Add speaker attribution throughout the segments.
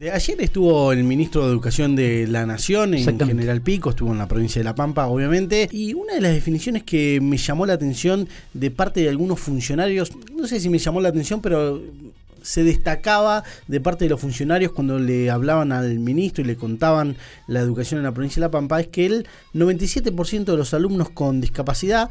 Speaker 1: Ayer estuvo el ministro de Educación de la Nación, en General Pico, estuvo en la provincia de La Pampa, obviamente, y una de las definiciones que me llamó la atención de parte de algunos funcionarios, no sé si me llamó la atención, pero se destacaba de parte de los funcionarios cuando le hablaban al ministro y le contaban la educación en la provincia de La Pampa, es que el 97% de los alumnos con discapacidad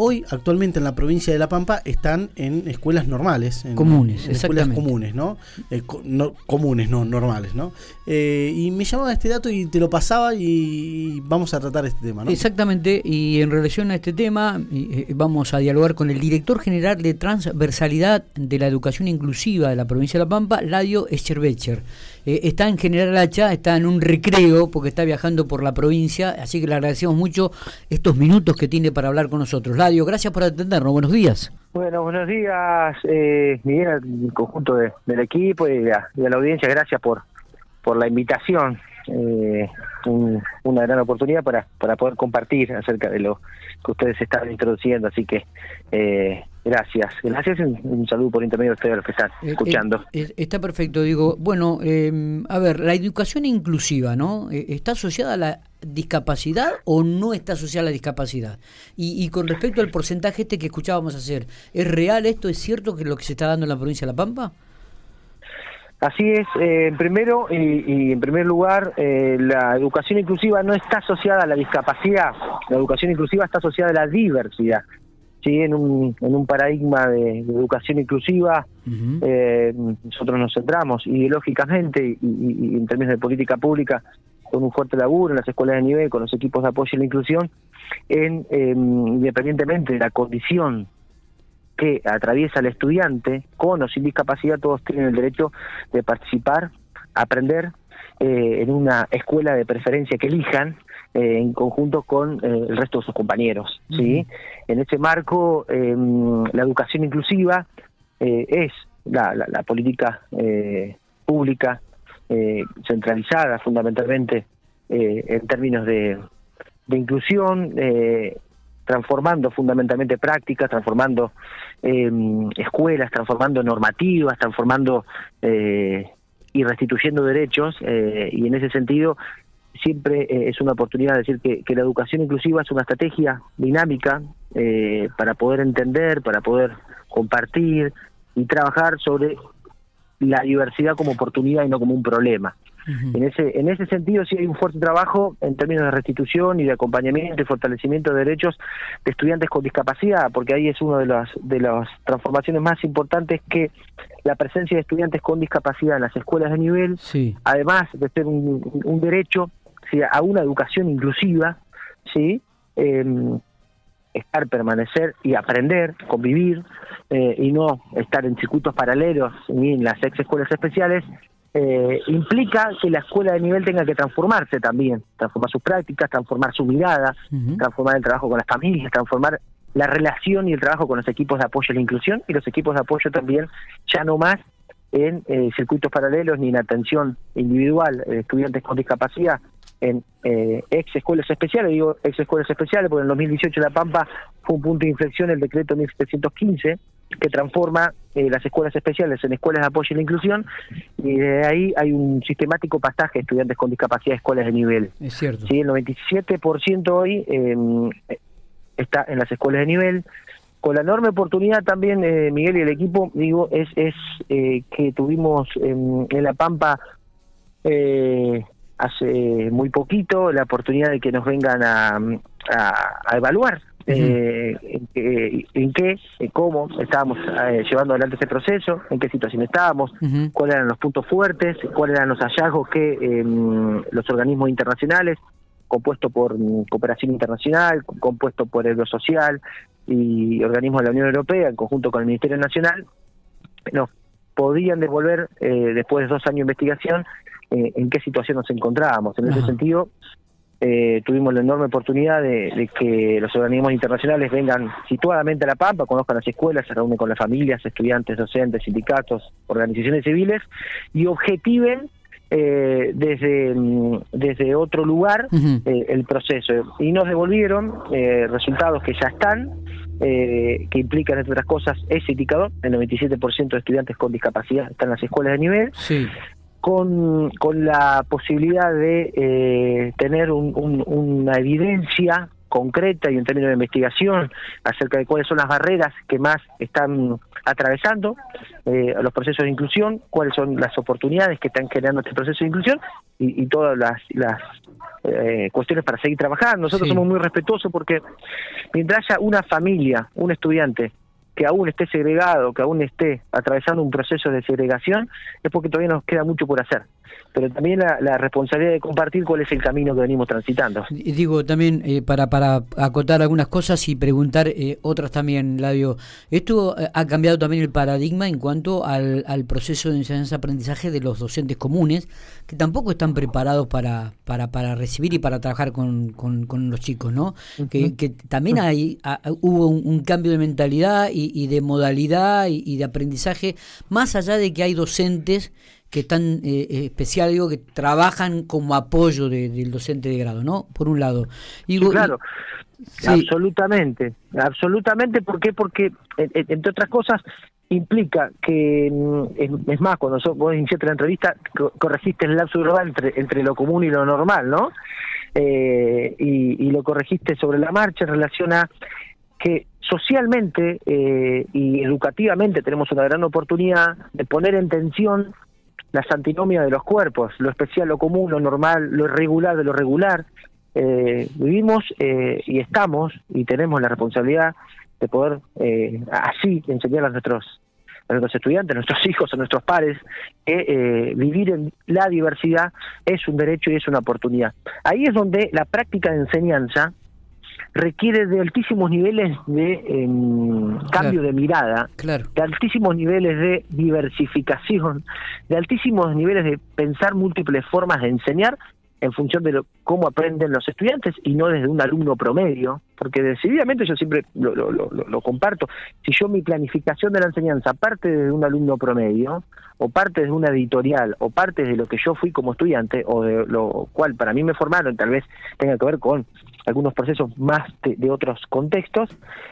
Speaker 1: hoy actualmente en la provincia de La Pampa están en escuelas normales. En,
Speaker 2: comunes,
Speaker 1: en escuelas comunes, ¿no? Eh, no comunes, no normales, ¿no? Eh, y me llamaba este dato y te lo pasaba y vamos a tratar este tema, ¿no?
Speaker 2: Exactamente, y en relación a este tema eh, vamos a dialogar con el director general de transversalidad de la educación inclusiva de la provincia de La Pampa, Ladio Escherbecher. está en General Hacha, está en un recreo porque está viajando por la provincia, así que le agradecemos mucho estos minutos que tiene para hablar con nosotros gracias por atendernos. Buenos días.
Speaker 3: Bueno, buenos días, eh, Miguel, al conjunto del equipo y a, la audiencia. Gracias por, por la invitación. Eh, una gran oportunidad para, para poder compartir acerca de lo que ustedes están introduciendo. Así que eh, gracias. Gracias y un, saludo por intermedio de ustedes a los que están eh, escuchando.
Speaker 2: está perfecto. Digo, bueno, a ver, la educación inclusiva, ¿no? ¿Está asociada a la discapacidad o no está asociada a la discapacidad? Y, y con respecto al porcentaje este que escuchábamos hacer, ¿es real esto? ¿Es cierto que lo que se está dando en la provincia de La Pampa?
Speaker 3: Así es, eh, primero y, en primer lugar, eh, la educación inclusiva no está asociada a la discapacidad, la educación inclusiva está asociada a la diversidad. ¿sí? En, un, en un paradigma de, educación inclusiva, eh, nosotros nos centramos ideológicamente y, en términos de política pública, con un fuerte laburo en las escuelas de nivel, con los equipos de apoyo a la inclusión, en, independientemente de la condición que atraviesa el estudiante, con o sin discapacidad, todos tienen el derecho de participar, aprender eh, en una escuela de preferencia que elijan eh, en conjunto con eh, el resto de sus compañeros. ¿sí? En ese marco, em, la educación inclusiva es la, la política pública centralizada fundamentalmente en términos de, de inclusión, transformando fundamentalmente prácticas, transformando eh, escuelas, transformando normativas, transformando eh, y restituyendo derechos, eh, y en ese sentido siempre eh, es una oportunidad de decir que, que, la educación inclusiva es una estrategia dinámica para poder entender, para poder compartir y trabajar sobre la diversidad como oportunidad y no como un problema. En ese en ese sentido sí hay un fuerte trabajo en términos de restitución y de acompañamiento y fortalecimiento de derechos de estudiantes con discapacidad, porque ahí es una de las de las transformaciones más importantes que la presencia de estudiantes con discapacidad en las escuelas de nivel, además de ser un, derecho a una educación inclusiva, sí, em, estar, permanecer y aprender, convivir, eh, y no estar en circuitos paralelos ni en las ex escuelas especiales, eh, implica que la escuela de nivel tenga que transformarse también, transformar sus prácticas, transformar su mirada, transformar el trabajo con las familias, transformar la relación y el trabajo con los equipos de apoyo a la inclusión y los equipos de apoyo también ya no más en eh, circuitos paralelos ni en atención individual de estudiantes con discapacidad en eh, ex escuelas especiales, digo ex escuelas especiales porque en 2018 La Pampa fue un punto de inflexión el decreto 1715 que transforma eh, las escuelas especiales en escuelas de apoyo y la inclusión, y de ahí hay un sistemático pasaje de estudiantes con discapacidad de escuelas de nivel.
Speaker 2: Es cierto.
Speaker 3: ¿Sí? El 97% hoy em, está en las escuelas de nivel. Con la enorme oportunidad también, eh, Miguel y el equipo, digo, es, es eh, que tuvimos en La Pampa hace muy poquito la oportunidad de que nos vengan a, a evaluar eh, en, qué, en cómo estábamos eh, llevando adelante ese proceso, en qué situación estábamos, cuáles eran los puntos fuertes, cuáles eran los hallazgos que em, los organismos internacionales, compuesto por mm, cooperación internacional, compuesto por el social y organismos de la Unión Europea, en conjunto con el Ministerio Nacional, nos podían devolver, eh, después de dos años de investigación, eh, en qué situación nos encontrábamos. En ese sentido, eh, tuvimos la enorme oportunidad de, que los organismos internacionales vengan situadamente a La Pampa, conozcan las escuelas, se reúnen con las familias, estudiantes, docentes, sindicatos, organizaciones civiles y objetiven eh, desde, mm, desde otro lugar eh, el proceso. Y nos devolvieron eh, resultados que ya están, que implican, entre otras cosas, ese indicador, el 97% de estudiantes con discapacidad están en las escuelas de nivel. Con, con la posibilidad de eh, tener una evidencia concreta y en términos de investigación acerca de cuáles son las barreras que más están atravesando eh, los procesos de inclusión, cuáles son las oportunidades que están generando este proceso de inclusión y, todas las, las eh, cuestiones para seguir trabajando. Nosotros somos muy respetuosos porque mientras haya una familia, un estudiante que aún esté segregado, que aún esté atravesando un proceso de segregación, es porque todavía nos queda mucho por hacer pero también la, responsabilidad de compartir cuál es el camino que venimos transitando.
Speaker 2: Y digo también, eh, para, para acotar algunas cosas y preguntar eh, otras también, Ladio, esto eh, ha cambiado también el paradigma en cuanto al, al proceso de enseñanza-aprendizaje de los docentes comunes, que tampoco están preparados para, para, para recibir y para trabajar con, con, los chicos, ¿no? que, que, también hay, hubo un, cambio de mentalidad y, de modalidad y de aprendizaje, más allá de que hay docentes que están eh, eh, especial, digo, que trabajan como apoyo del docente de grado, ¿no? Por un lado.
Speaker 3: claro, absolutamente, absolutamente, ¿por qué? Porque, entre otras cosas, implica que, mm, es más, cuando vos iniciaste la entrevista, corregiste el lapso global entre, entre lo común y lo normal, ¿no? Eh, y, y, lo corregiste sobre la marcha en relación a que socialmente eh, y educativamente tenemos una gran oportunidad de poner en tensión las antinomias de los cuerpos, lo especial, lo común, lo normal, lo irregular de lo regular. Eh, vivimos eh, y estamos y tenemos la responsabilidad de poder eh, así enseñar a nuestros a nuestros estudiantes, a nuestros hijos, a nuestros pares, que vivir en la diversidad es un derecho y es una oportunidad. Ahí es donde la práctica de enseñanza requiere de altísimos niveles de em, cambio de mirada, de altísimos niveles de diversificación, de altísimos niveles de pensar múltiples formas de enseñar en función de cómo aprenden los estudiantes y no desde un alumno promedio, porque decididamente yo siempre lo, lo, lo, comparto, si yo mi planificación de la enseñanza parte de un alumno promedio, o parte de una editorial, o parte de lo que yo fui como estudiante, o de lo cual para mí me formaron, tal vez tenga que ver con algunos procesos más de, otros contextos,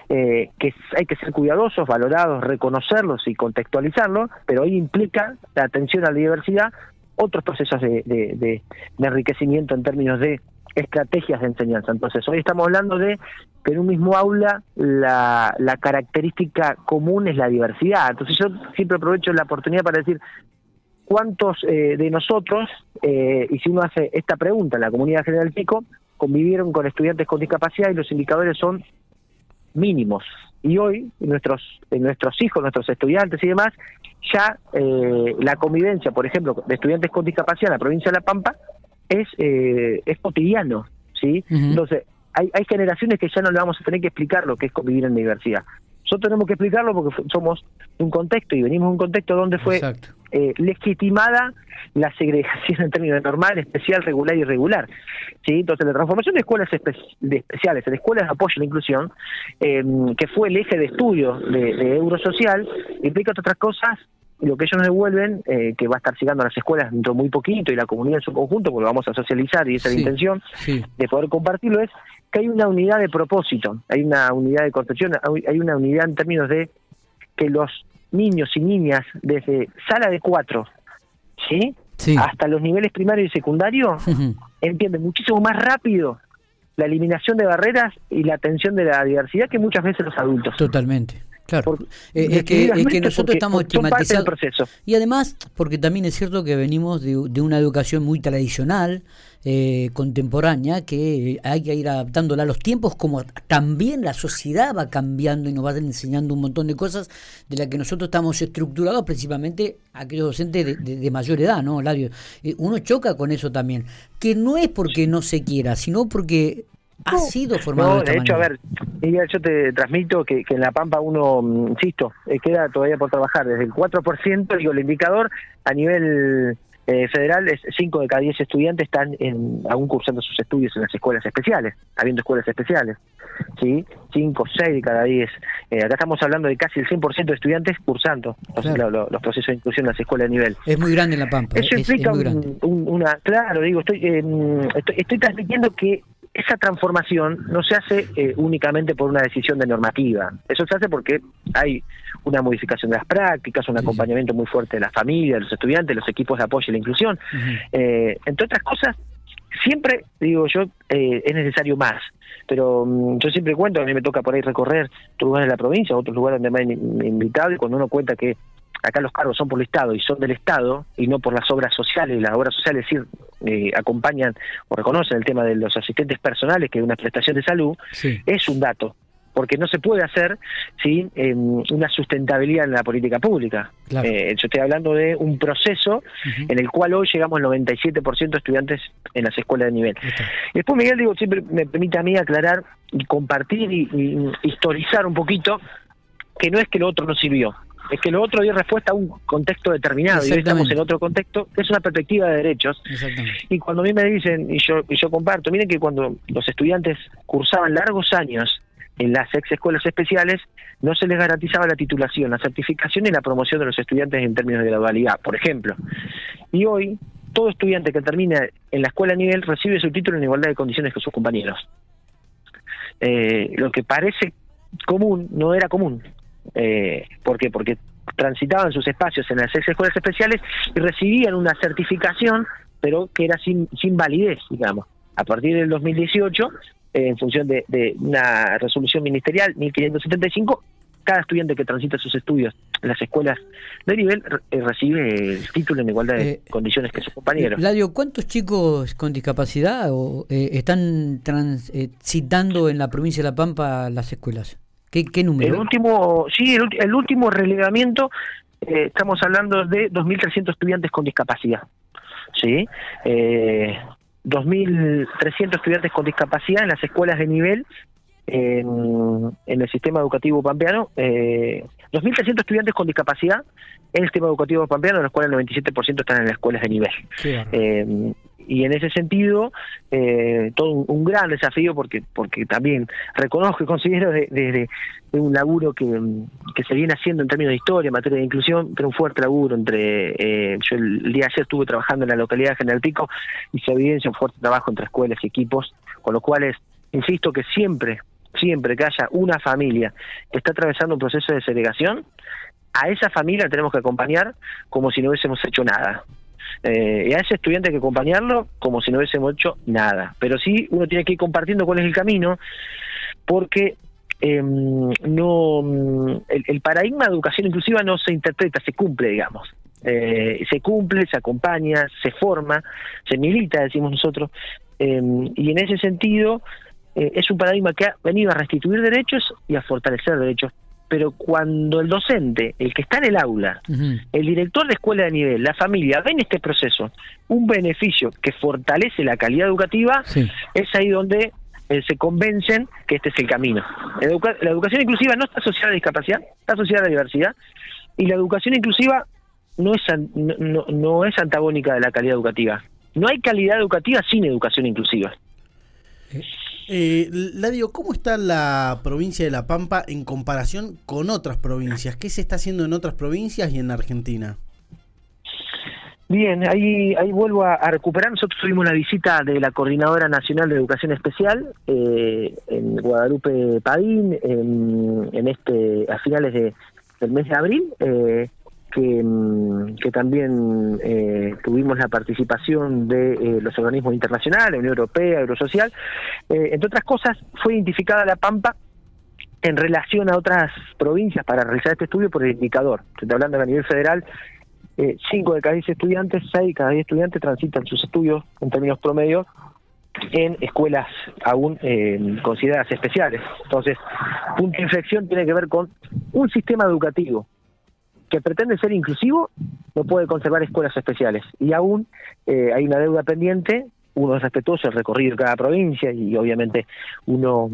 Speaker 3: eh, que hay que ser cuidadosos, valorados, reconocerlos y contextualizarlos, pero ahí implica la atención a la diversidad, otros procesos de, de, enriquecimiento en términos de estrategias de enseñanza. Entonces, hoy estamos hablando de que en un mismo aula la, la característica común es la diversidad. Entonces, yo siempre aprovecho la oportunidad para decir, ¿cuántos eh, de nosotros, eh, y si uno hace esta pregunta en la comunidad general Pico, convivieron con estudiantes con discapacidad y los indicadores son mínimos. Y hoy nuestros, nuestros hijos, nuestros estudiantes y demás, ya eh, la convivencia, por ejemplo, de estudiantes con discapacidad en la provincia de La Pampa es, eh, es cotidiano. ¿sí? Entonces, hay, hay generaciones que ya no le vamos a tener que explicar lo que es convivir en diversidad. Nosotros tenemos que explicarlo porque somos un contexto y venimos de un contexto donde fue eh, legitimada la segregación en términos de normal, especial, regular y irregular. ¿sí? Entonces, la transformación de escuelas de especiales en escuelas de apoyo a la inclusión, em, que fue el eje de estudio de, Eurosocial, implica otras cosas lo que ellos nos devuelven, eh, que va a estar llegando a las escuelas dentro muy poquito y la comunidad en su conjunto, porque lo vamos a socializar y esa es la intención de poder compartirlo, es que hay una unidad de propósito, hay una unidad de construcción, hay una unidad en términos de que los niños y niñas desde sala de cuatro, ¿sí? Hasta los niveles primario y secundario, entienden muchísimo más rápido la eliminación de barreras y la atención de la diversidad que muchas veces los adultos.
Speaker 2: Totalmente. Claro, eh, es, que, es que nosotros estamos estigmatizados. Y además, porque también es cierto que venimos de, una educación muy tradicional, eh, contemporánea, que hay que ir adaptándola a los tiempos, como también la sociedad va cambiando y nos va enseñando un montón de cosas de las que nosotros estamos estructurados, principalmente aquellos docentes de, mayor edad, ¿no, Lario? Eh, uno choca con eso también, que no es porque no se quiera, sino porque ha sido formado.
Speaker 3: No, de, hecho, a ver, yo te transmito que, en La Pampa uno, mm, insisto, eh, queda todavía por trabajar. Desde el 4%, digo, el indicador a nivel eh, federal es 5 de cada 10 estudiantes están en, aún cursando sus estudios en las escuelas especiales, habiendo escuelas especiales. ¿sí? 5, 6 de cada 10. Eh, acá estamos hablando de casi el 100% de estudiantes cursando los, procesos de inclusión en las escuelas de nivel.
Speaker 2: Es muy grande La Pampa.
Speaker 3: Eso implica una... Claro, digo, estoy, estoy, estoy transmitiendo que esa transformación no se hace eh, únicamente por una decisión de normativa, eso se hace porque hay una modificación de las prácticas, un acompañamiento muy fuerte de la familia, de los estudiantes, los equipos de apoyo y la inclusión. Eh, entre otras cosas, siempre, digo yo, eh, es necesario más. Pero mm, yo siempre cuento, a mí me toca por ahí recorrer otros lugares de la provincia, otros lugares donde me han invitado, y cuando uno cuenta que acá los cargos son por el Estado y son del Estado y no por las obras sociales, las obras sociales sí, eh, acompañan o reconocen el tema de los asistentes personales, que es una prestación de salud, es un dato porque no se puede hacer sin em, una sustentabilidad en la política pública. Eh, yo estoy hablando de un proceso en el cual hoy llegamos al 97% de estudiantes en las escuelas de nivel. Después, Miguel, digo, siempre me permite a mí aclarar y compartir y historizar un poquito que no es que lo otro no sirvió es que lo otro dio respuesta a un contexto determinado y hoy estamos en otro contexto que es una perspectiva de derechos. Y cuando a mí me dicen y yo y yo comparto miren que cuando los estudiantes cursaban largos años en las ex escuelas especiales no se les garantizaba la titulación la certificación y la promoción de los estudiantes en términos de gradualidad por ejemplo. Y hoy todo estudiante que termina en la escuela a nivel recibe su título en igualdad de condiciones que sus compañeros. Eh, lo que parece común no era común eh, ¿Por qué? Porque transitaban sus espacios en las escuelas especiales y recibían una certificación, pero que era sin, sin validez, digamos. A partir del 2018, eh, en función de, una resolución ministerial 1575, cada estudiante que transita sus estudios en las escuelas de nivel eh, recibe el título en igualdad de condiciones que sus compañeros.
Speaker 2: Ladio, ¿cuántos chicos con discapacidad están transitando en la provincia de La Pampa las escuelas? ¿Qué, número?
Speaker 3: El último, sí, el, último relevamiento, eh, estamos hablando de 2.300 estudiantes con discapacidad. ¿sí? Eh, 2.300 estudiantes con discapacidad en las escuelas de nivel en, el sistema educativo pampeano. Eh, 2.300 estudiantes con discapacidad en el sistema educativo pampeano, de los cuales el 97% están en las escuelas de nivel. Eh, y en ese sentido eh, todo un, gran desafío porque porque también reconozco y considero desde de, un laburo que, que, se viene haciendo en términos de historia, en materia de inclusión, pero un fuerte laburo entre eh, yo el, día ayer estuve trabajando en la localidad de General Pico y se evidencia un fuerte trabajo entre escuelas y equipos, con lo cual es, insisto que siempre siempre que haya una familia que está atravesando un proceso de segregación, a esa familia tenemos que acompañar como si no hubiésemos hecho nada. Eh, y a ese estudiante hay que acompañarlo como si no hubiésemos hecho nada. Pero sí uno tiene que ir compartiendo cuál es el camino, porque em, no el, paradigma de educación inclusiva no se interpreta, se cumple, digamos. Eh, se cumple, se acompaña, se forma, se milita, decimos nosotros, em, y en ese sentido eh, es un paradigma que ha venido a restituir derechos y a fortalecer derechos pero cuando el docente, el que está en el aula, el director de escuela de nivel, la familia, ven este proceso, un beneficio que fortalece la calidad educativa, es ahí donde eh, se convencen que este es el camino. la educación inclusiva no está asociada a la discapacidad, está asociada a la diversidad, y la educación inclusiva no es, no, no es antagónica de la calidad educativa. No hay calidad educativa sin educación inclusiva.
Speaker 1: Eh, Ladio, ¿cómo está la provincia de La Pampa en comparación con otras provincias? ¿Qué se está haciendo en otras provincias y en Argentina?
Speaker 3: Bien, ahí, ahí vuelvo a, recuperar. Nosotros tuvimos una visita de la Coordinadora Nacional de Educación Especial eh, en Guadalupe Padín en, este a finales de, del mes de abril. Eh, Mm, que, también eh, tuvimos la participación de eh, los organismos internacionales, Unión Europea, Eurosocial. Eh, entre otras cosas, fue identificada La Pampa en relación a otras provincias para realizar este estudio por el indicador. Está hablando a nivel federal, eh, cinco de cada diez estudiantes, seis de cada diez estudiantes transitan sus estudios en términos promedios en escuelas aún consideradas especiales. Entonces, punto de inflexión tiene que ver con un sistema educativo que pretende ser inclusivo no puede conservar escuelas especiales. Y aún eh, hay una deuda pendiente, uno es respetuoso el recorrido cada provincia y obviamente uno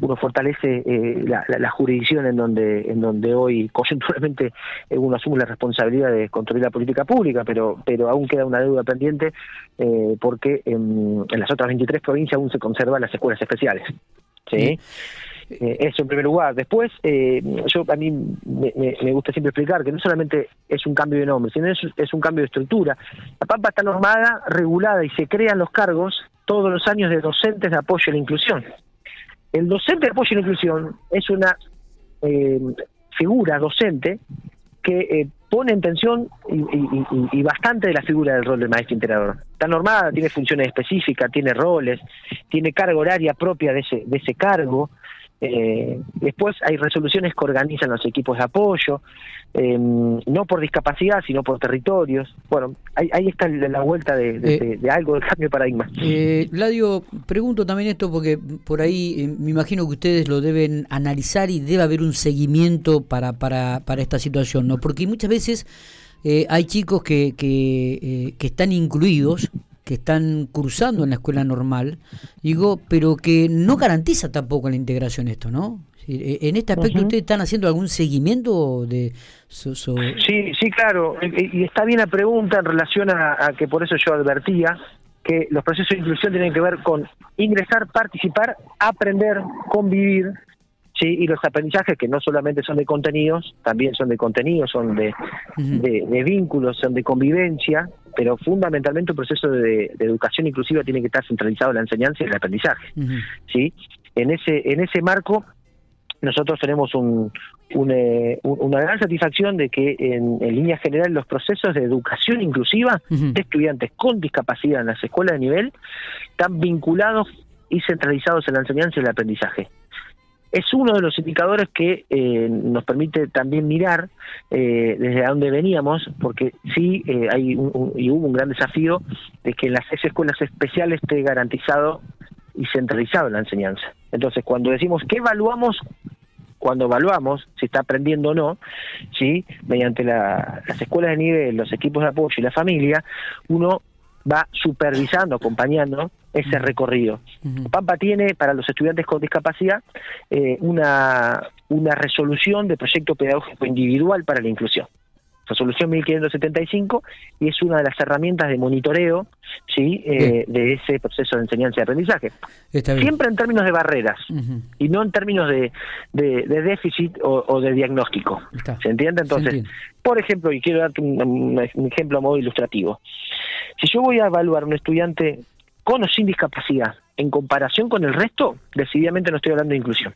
Speaker 3: uno fortalece eh, la, jurisdicción en donde en donde hoy coyunturalmente eh, uno asume la responsabilidad de construir la política pública, pero pero aún queda una deuda pendiente porque en, las otras 23 provincias aún se conservan las escuelas especiales. ¿sí? Eh, eso en primer lugar. Después, eh, yo a mí me, gusta siempre explicar que no solamente es un cambio de nombre, sino es, es un cambio de estructura. La Pampa está normada, regulada y se crean los cargos todos los años de docentes de apoyo a la inclusión. El docente de apoyo a la inclusión es una eh, figura docente que eh, pone en tensión y, bastante de la figura del rol del maestro integrador. Está normada, tiene funciones específicas, tiene roles, tiene carga horaria propia de ese, de ese cargo, eh, después hay resoluciones que organizan los equipos de apoyo, em, no por discapacidad, sino por territorios. Bueno, ahí, está la vuelta de, eh, algo de cambio de paradigma.
Speaker 2: Eh, Ladio, pregunto también esto porque por ahí eh, me imagino que ustedes lo deben analizar y debe haber un seguimiento para, para, para esta situación, ¿no? Porque muchas veces hay chicos que, que, que están incluidos que están cursando en la escuela normal, digo, pero que no garantiza tampoco la integración esto, ¿no? E, en este aspecto, ¿ustedes están haciendo algún seguimiento de...?
Speaker 3: Sí, sí, claro, y está bien la pregunta en relación a, que por eso yo advertía que los procesos de inclusión tienen que ver con ingresar, participar, aprender, convivir, ¿sí? y los aprendizajes que no solamente son de contenidos, también son de contenidos, son de, de vínculos, son de convivencia, pero fundamentalmente un proceso de, educación inclusiva tiene que estar centralizado en la enseñanza y el aprendizaje. ¿sí? En ese en ese marco nosotros tenemos un, eh, una gran satisfacción de que en, en línea general los procesos de educación inclusiva de estudiantes con discapacidad en las escuelas de nivel están vinculados y centralizados en la enseñanza y el aprendizaje es uno de los indicadores que eh, nos permite también mirar eh, desde dónde veníamos, porque sí eh, hay un, y hubo un gran desafío de que en las escuelas especiales esté garantizado y centralizado la enseñanza. Entonces, cuando decimos que evaluamos, cuando evaluamos si está aprendiendo o no, sí, mediante las escuelas de nivel, los equipos de apoyo y la familia, uno va supervisando, acompañando ese recorrido. Pampa tiene para los estudiantes con discapacidad eh, una, una resolución de proyecto pedagógico individual para la inclusión. Resolución 1575 y es una de las herramientas de monitoreo sí eh, de ese proceso de enseñanza y aprendizaje. Siempre en términos de barreras y no en términos de, de, déficit o, de diagnóstico. ¿Se entiende? Entonces, por ejemplo, y quiero darte un, un ejemplo a modo ilustrativo. Si yo voy a evaluar a un estudiante con o sin discapacidad en comparación con el resto, decididamente no estoy hablando de inclusión.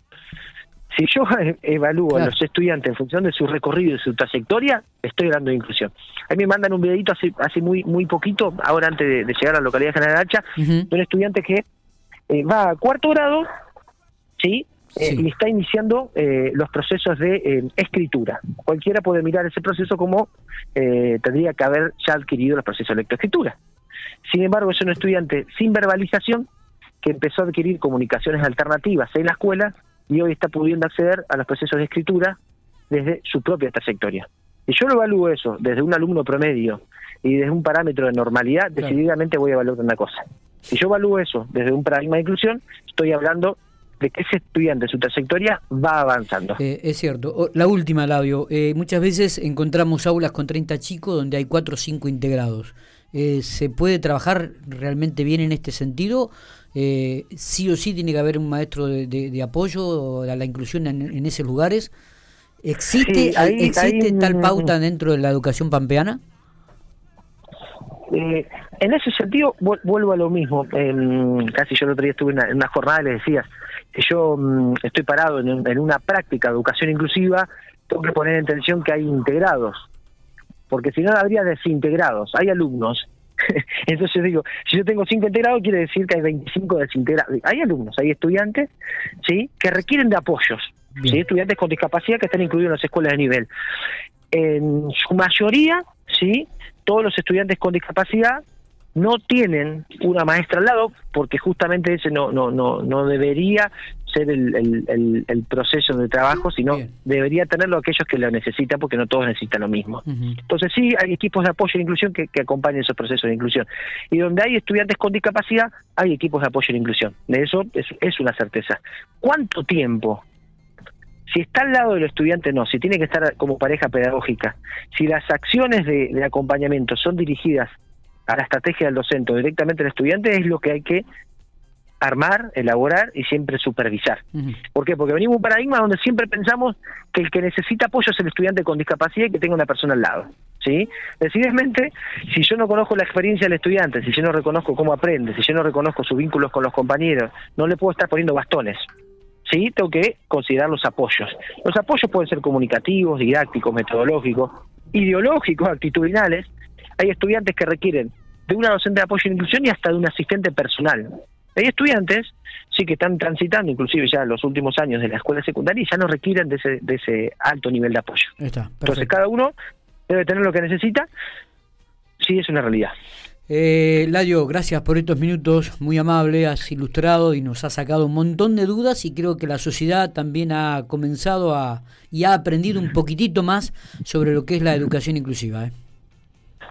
Speaker 3: Si yo evalúo a los estudiantes en función de su recorrido y de su trayectoria, estoy hablando de inclusión. A mí me mandan un videito hace, hace muy muy poquito, ahora antes de, llegar a la localidad de General Hacha, de un estudiante que eh, va a cuarto grado, ¿sí? Eh, y está iniciando eh, los procesos de escritura. Cualquiera puede mirar ese proceso como tendría que haber ya adquirido los procesos de lectoescritura. Sin embargo, es un estudiante sin verbalización que empezó a adquirir comunicaciones alternativas en la escuela y hoy está pudiendo acceder a los procesos de escritura desde su propia trayectoria. Y yo lo evalúo eso desde un alumno promedio y desde un parámetro de normalidad, decididamente voy a evaluar una cosa. Si yo evalúo eso desde un paradigma de inclusión, estoy hablando de que ese estudiante, su trayectoria va avanzando.
Speaker 2: Eh, es cierto. La última, Labio. Eh, muchas veces encontramos aulas con 30 chicos donde hay 4 o 5 integrados. Eh, ¿Se puede trabajar realmente bien en este sentido? Eh, ¿Sí o sí tiene que haber un maestro de, apoyo a la inclusión en, esos lugares? ¿Existe, ¿existe tal pauta dentro de la educación pampeana?
Speaker 3: Eh, en ese sentido, vuelvo a lo mismo. casi yo el otro día estuve en una, jornada y les decía que yo mm, estoy parado en, en, una práctica de educación inclusiva, tengo que poner en tensión que hay integrados porque si no habría desintegrados, hay alumnos. Entonces digo, si yo tengo cinco integrados, quiere decir que hay 25 desintegrados. Hay alumnos, hay estudiantes, ¿sí? Que requieren de apoyos, ¿sí? Estudiantes con discapacidad que están incluidos en las escuelas de nivel. En su mayoría, ¿sí? Todos los estudiantes con discapacidad no tienen una maestra al lado porque justamente ese no no no no debería ser el, el, proceso de trabajo sino debería tenerlo aquellos que lo necesitan porque no todos necesitan lo mismo. Entonces sí hay equipos de apoyo e inclusión que, que acompañan esos procesos de inclusión. Y donde hay estudiantes con discapacidad hay equipos de apoyo e inclusión. De eso es, es una certeza. Cuánto tiempo si está al lado del estudiante, no, si tiene que estar como pareja pedagógica, si las acciones de, de acompañamiento son dirigidas a la estrategia del docente o directamente al estudiante es lo que hay que armar, elaborar y siempre supervisar. ¿Por qué? Porque venimos un paradigma donde siempre pensamos que el que necesita apoyo es el estudiante con discapacidad y que tenga una persona al lado. ¿Sí? Decididamente, si yo no conozco la experiencia del estudiante, si yo no reconozco cómo aprende, si yo no reconozco sus vínculos con los compañeros, no le puedo estar poniendo bastones. ¿Sí? Tengo que considerar los apoyos. Los apoyos pueden ser comunicativos, didácticos, metodológicos, ideológicos, actitudinales. Hay estudiantes que requieren de una docente de apoyo en inclusión y hasta de un asistente personal. Hay estudiantes, sí, que están transitando, inclusive ya los últimos años de la escuela secundaria, y ya no requieren de ese, de ese alto nivel de apoyo. Entonces, cada uno debe tener lo que necesita, sí, es una realidad.
Speaker 2: Eh, Ladio, gracias por estos minutos, muy amable, has ilustrado y nos ha sacado un montón de dudas y creo que la sociedad también ha comenzado a y ha aprendido un poquitito más sobre lo que es la educación inclusiva. ¿eh?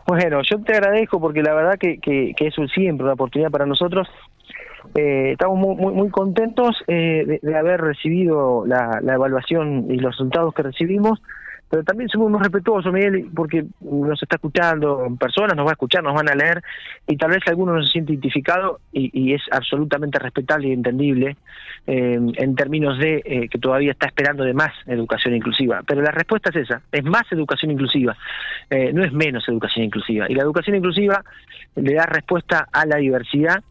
Speaker 3: Bueno, yo te agradezco porque la verdad que, que, es siempre una oportunidad para nosotros. Eh, estamos muy, muy, muy contentos eh, de, haber recibido la, la evaluación y los resultados que recibimos pero también somos muy respetuosos, Miguel, porque nos está escuchando personas, nos va a escuchar, nos van a leer, y tal vez alguno no se siente identificado, y, es absolutamente respetable y entendible eh, en términos de eh, que todavía está esperando de más educación inclusiva. Pero la respuesta es esa, es más educación inclusiva, eh, no es menos educación inclusiva. Y la educación inclusiva le da respuesta a la diversidad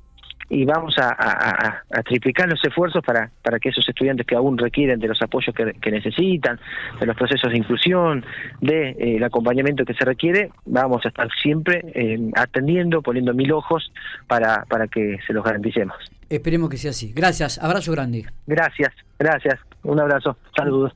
Speaker 3: y vamos a, triplicar los esfuerzos para, para que esos estudiantes que aún requieren de los apoyos que, necesitan, de los procesos de inclusión, del de, eh, acompañamiento que se requiere, vamos a estar siempre eh, atendiendo, poniendo mil ojos para, para que se los garanticemos.
Speaker 2: Esperemos que sea así. Gracias, abrazo grande.
Speaker 3: Gracias, gracias. Un abrazo, saludos.